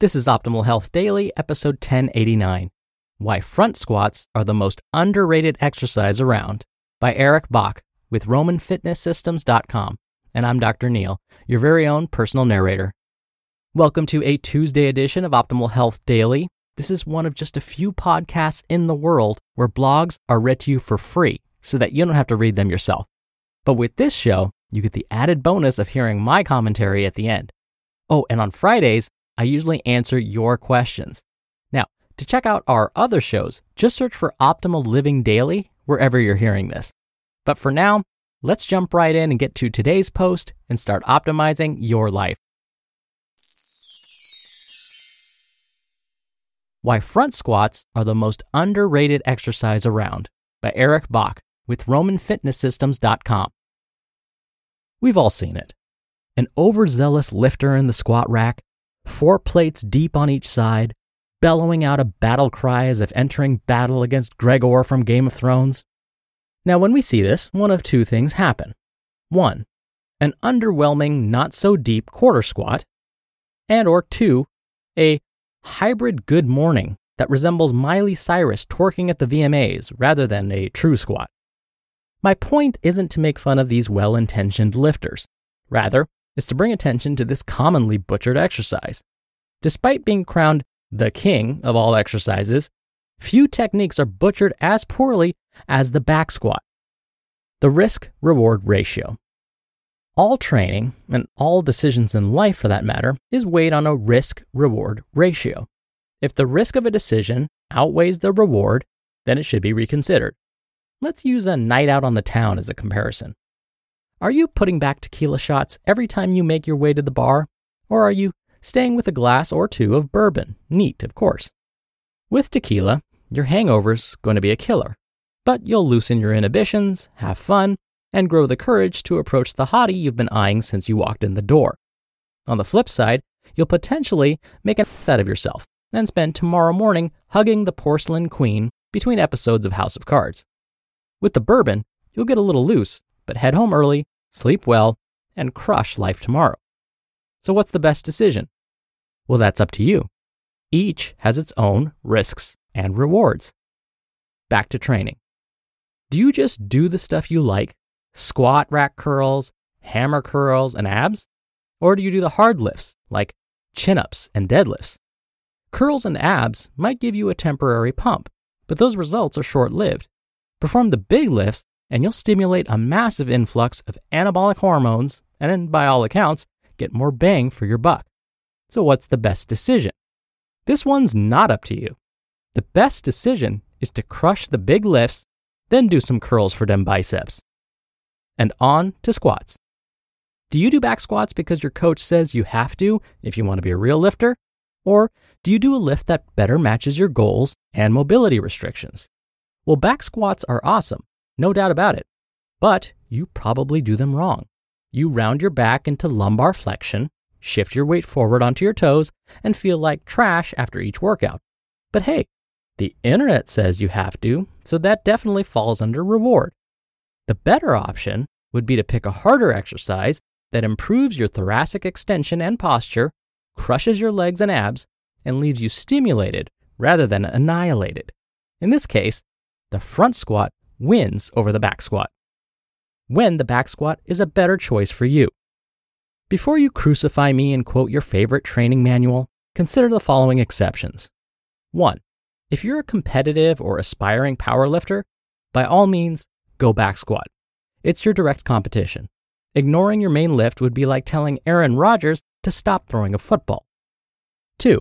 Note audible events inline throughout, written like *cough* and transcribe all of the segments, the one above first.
This is Optimal Health Daily, episode 1089 Why Front Squats Are the Most Underrated Exercise Around by Eric Bach with RomanFitnessSystems.com. And I'm Dr. Neal, your very own personal narrator. Welcome to a Tuesday edition of Optimal Health Daily. This is one of just a few podcasts in the world where blogs are read to you for free so that you don't have to read them yourself. But with this show, you get the added bonus of hearing my commentary at the end. Oh, and on Fridays, I usually answer your questions. Now, to check out our other shows, just search for Optimal Living Daily wherever you're hearing this. But for now, let's jump right in and get to today's post and start optimizing your life. Why Front Squats Are the Most Underrated Exercise Around by Eric Bach with RomanFitnessSystems.com. We've all seen it. An overzealous lifter in the squat rack, four plates deep on each side, bellowing out a battle cry as if entering battle against Gregor from Game of Thrones. Now, when we see this, one of two things happen. One, an underwhelming, not so deep quarter squat, and or two, a hybrid good morning that resembles Miley Cyrus twerking at the VMAs rather than a true squat. My point isn't to make fun of these well intentioned lifters. Rather, is to bring attention to this commonly butchered exercise. Despite being crowned the king of all exercises, few techniques are butchered as poorly as the back squat. The risk reward ratio. All training, and all decisions in life for that matter, is weighed on a risk reward ratio. If the risk of a decision outweighs the reward, then it should be reconsidered. Let's use a night out on the town as a comparison. Are you putting back tequila shots every time you make your way to the bar? Or are you staying with a glass or two of bourbon? Neat, of course. With tequila, your hangover's going to be a killer, but you'll loosen your inhibitions, have fun, and grow the courage to approach the hottie you've been eyeing since you walked in the door. On the flip side, you'll potentially make an *laughs* out of yourself and spend tomorrow morning hugging the porcelain queen between episodes of House of Cards. With the bourbon, you'll get a little loose but head home early, sleep well, and crush life tomorrow. So, what's the best decision? Well, that's up to you. Each has its own risks and rewards. Back to training. Do you just do the stuff you like, squat rack curls, hammer curls, and abs? Or do you do the hard lifts like chin ups and deadlifts? Curls and abs might give you a temporary pump, but those results are short lived. Perform the big lifts and you'll stimulate a massive influx of anabolic hormones and, by all accounts, get more bang for your buck. So, what's the best decision? This one's not up to you. The best decision is to crush the big lifts, then do some curls for them biceps. And on to squats. Do you do back squats because your coach says you have to if you want to be a real lifter? Or do you do a lift that better matches your goals and mobility restrictions? Well, back squats are awesome no doubt about it. But you probably do them wrong. You round your back into lumbar flexion, shift your weight forward onto your toes, and feel like trash after each workout. But hey, the internet says you have to, so that definitely falls under reward. The better option would be to pick a harder exercise that improves your thoracic extension and posture, crushes your legs and abs, and leaves you stimulated rather than annihilated. In this case, the front squat wins over the back squat. When the back squat is a better choice for you. Before you crucify me and quote your favorite training manual, consider the following exceptions. 1. If you're a competitive or aspiring powerlifter, by all means, go back squat. It's your direct competition. Ignoring your main lift would be like telling Aaron Rodgers to stop throwing a football. 2.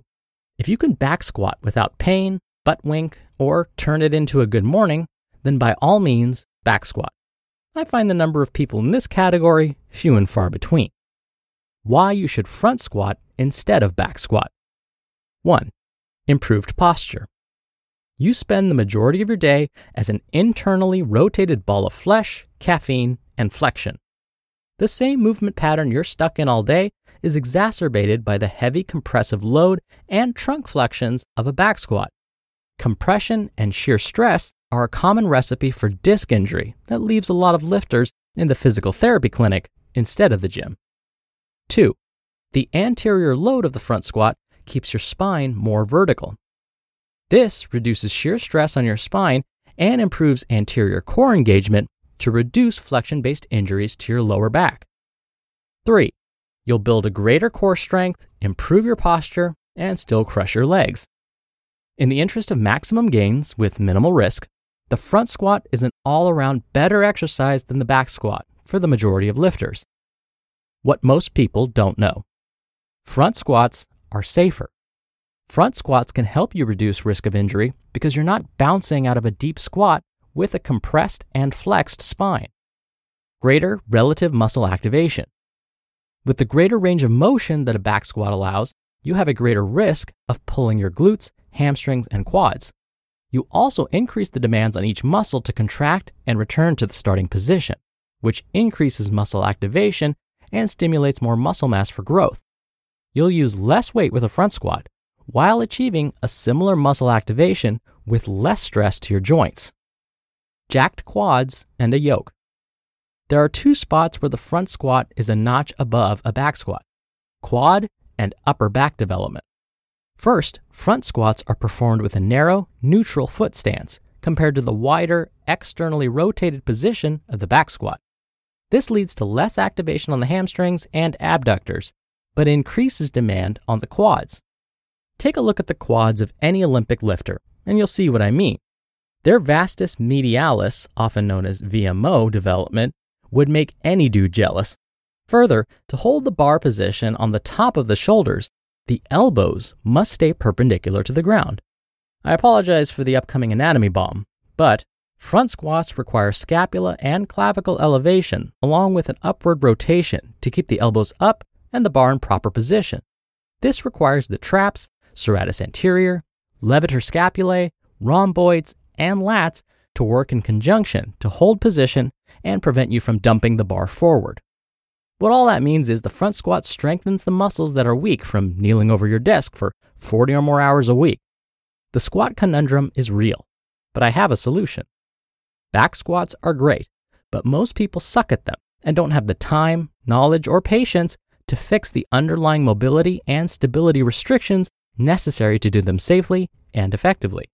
If you can back squat without pain, butt wink, or turn it into a good morning, then by all means, back squat. I find the number of people in this category few and far between. Why you should front squat instead of back squat. 1. Improved posture. You spend the majority of your day as an internally rotated ball of flesh, caffeine, and flexion. The same movement pattern you're stuck in all day is exacerbated by the heavy compressive load and trunk flexions of a back squat. Compression and shear stress are a common recipe for disc injury that leaves a lot of lifters in the physical therapy clinic instead of the gym. 2. The anterior load of the front squat keeps your spine more vertical. This reduces shear stress on your spine and improves anterior core engagement to reduce flexion based injuries to your lower back. 3. You'll build a greater core strength, improve your posture, and still crush your legs. In the interest of maximum gains with minimal risk, the front squat is an all around better exercise than the back squat for the majority of lifters. What most people don't know front squats are safer. Front squats can help you reduce risk of injury because you're not bouncing out of a deep squat with a compressed and flexed spine. Greater relative muscle activation. With the greater range of motion that a back squat allows, you have a greater risk of pulling your glutes, hamstrings, and quads. You also increase the demands on each muscle to contract and return to the starting position, which increases muscle activation and stimulates more muscle mass for growth. You'll use less weight with a front squat while achieving a similar muscle activation with less stress to your joints jacked quads, and a yoke. There are two spots where the front squat is a notch above a back squat quad and upper back development. First, front squats are performed with a narrow, neutral foot stance compared to the wider, externally rotated position of the back squat. This leads to less activation on the hamstrings and abductors, but increases demand on the quads. Take a look at the quads of any Olympic lifter, and you'll see what I mean. Their vastus medialis, often known as VMO development, would make any dude jealous. Further, to hold the bar position on the top of the shoulders, the elbows must stay perpendicular to the ground. I apologize for the upcoming anatomy bomb, but front squats require scapula and clavicle elevation along with an upward rotation to keep the elbows up and the bar in proper position. This requires the traps, serratus anterior, levator scapulae, rhomboids, and lats to work in conjunction to hold position and prevent you from dumping the bar forward. What all that means is the front squat strengthens the muscles that are weak from kneeling over your desk for 40 or more hours a week. The squat conundrum is real, but I have a solution. Back squats are great, but most people suck at them and don't have the time, knowledge, or patience to fix the underlying mobility and stability restrictions necessary to do them safely and effectively.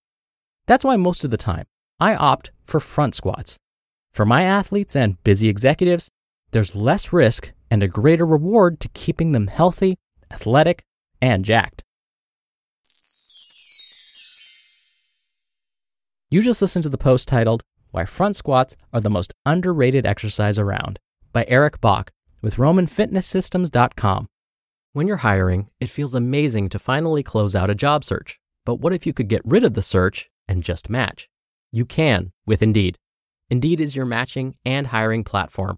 That's why most of the time I opt for front squats. For my athletes and busy executives, there's less risk and a greater reward to keeping them healthy, athletic, and jacked. You just listened to the post titled Why Front Squats Are the Most Underrated Exercise Around by Eric Bach with RomanFitnessSystems.com. When you're hiring, it feels amazing to finally close out a job search. But what if you could get rid of the search and just match? You can with Indeed. Indeed is your matching and hiring platform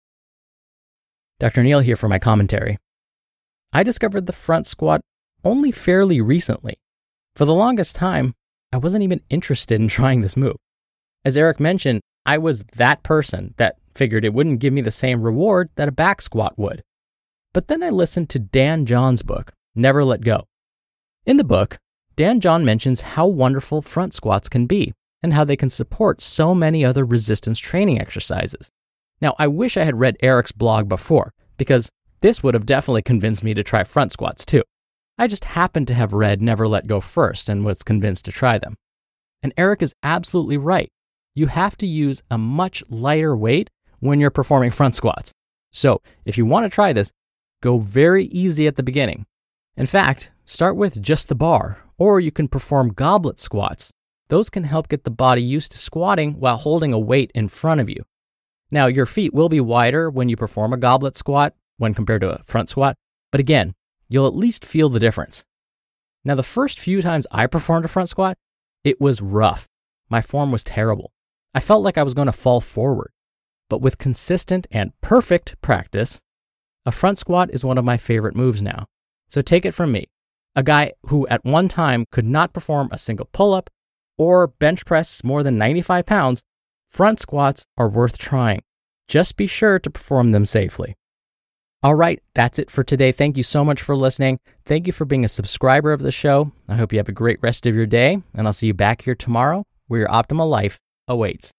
Dr. Neal here for my commentary. I discovered the front squat only fairly recently. For the longest time, I wasn't even interested in *laughs* trying this move. As Eric mentioned, I was that person that figured it wouldn't give me the same reward that a back squat would. But then I listened to Dan John's book, Never Let Go. In the book, Dan John mentions how wonderful front squats can be and how they can support so many other resistance training exercises. Now, I wish I had read Eric's blog before because this would have definitely convinced me to try front squats too. I just happened to have read Never Let Go first and was convinced to try them. And Eric is absolutely right. You have to use a much lighter weight when you're performing front squats. So, if you want to try this, go very easy at the beginning. In fact, start with just the bar, or you can perform goblet squats. Those can help get the body used to squatting while holding a weight in front of you. Now, your feet will be wider when you perform a goblet squat when compared to a front squat, but again, you'll at least feel the difference. Now, the first few times I performed a front squat, it was rough. My form was terrible. I felt like I was going to fall forward. But with consistent and perfect practice, a front squat is one of my favorite moves now. So take it from me, a guy who at one time could not perform a single pull up or bench press more than 95 pounds, front squats are worth trying. Just be sure to perform them safely. All right, that's it for today. Thank you so much for listening. Thank you for being a subscriber of the show. I hope you have a great rest of your day, and I'll see you back here tomorrow where your optimal life awaits.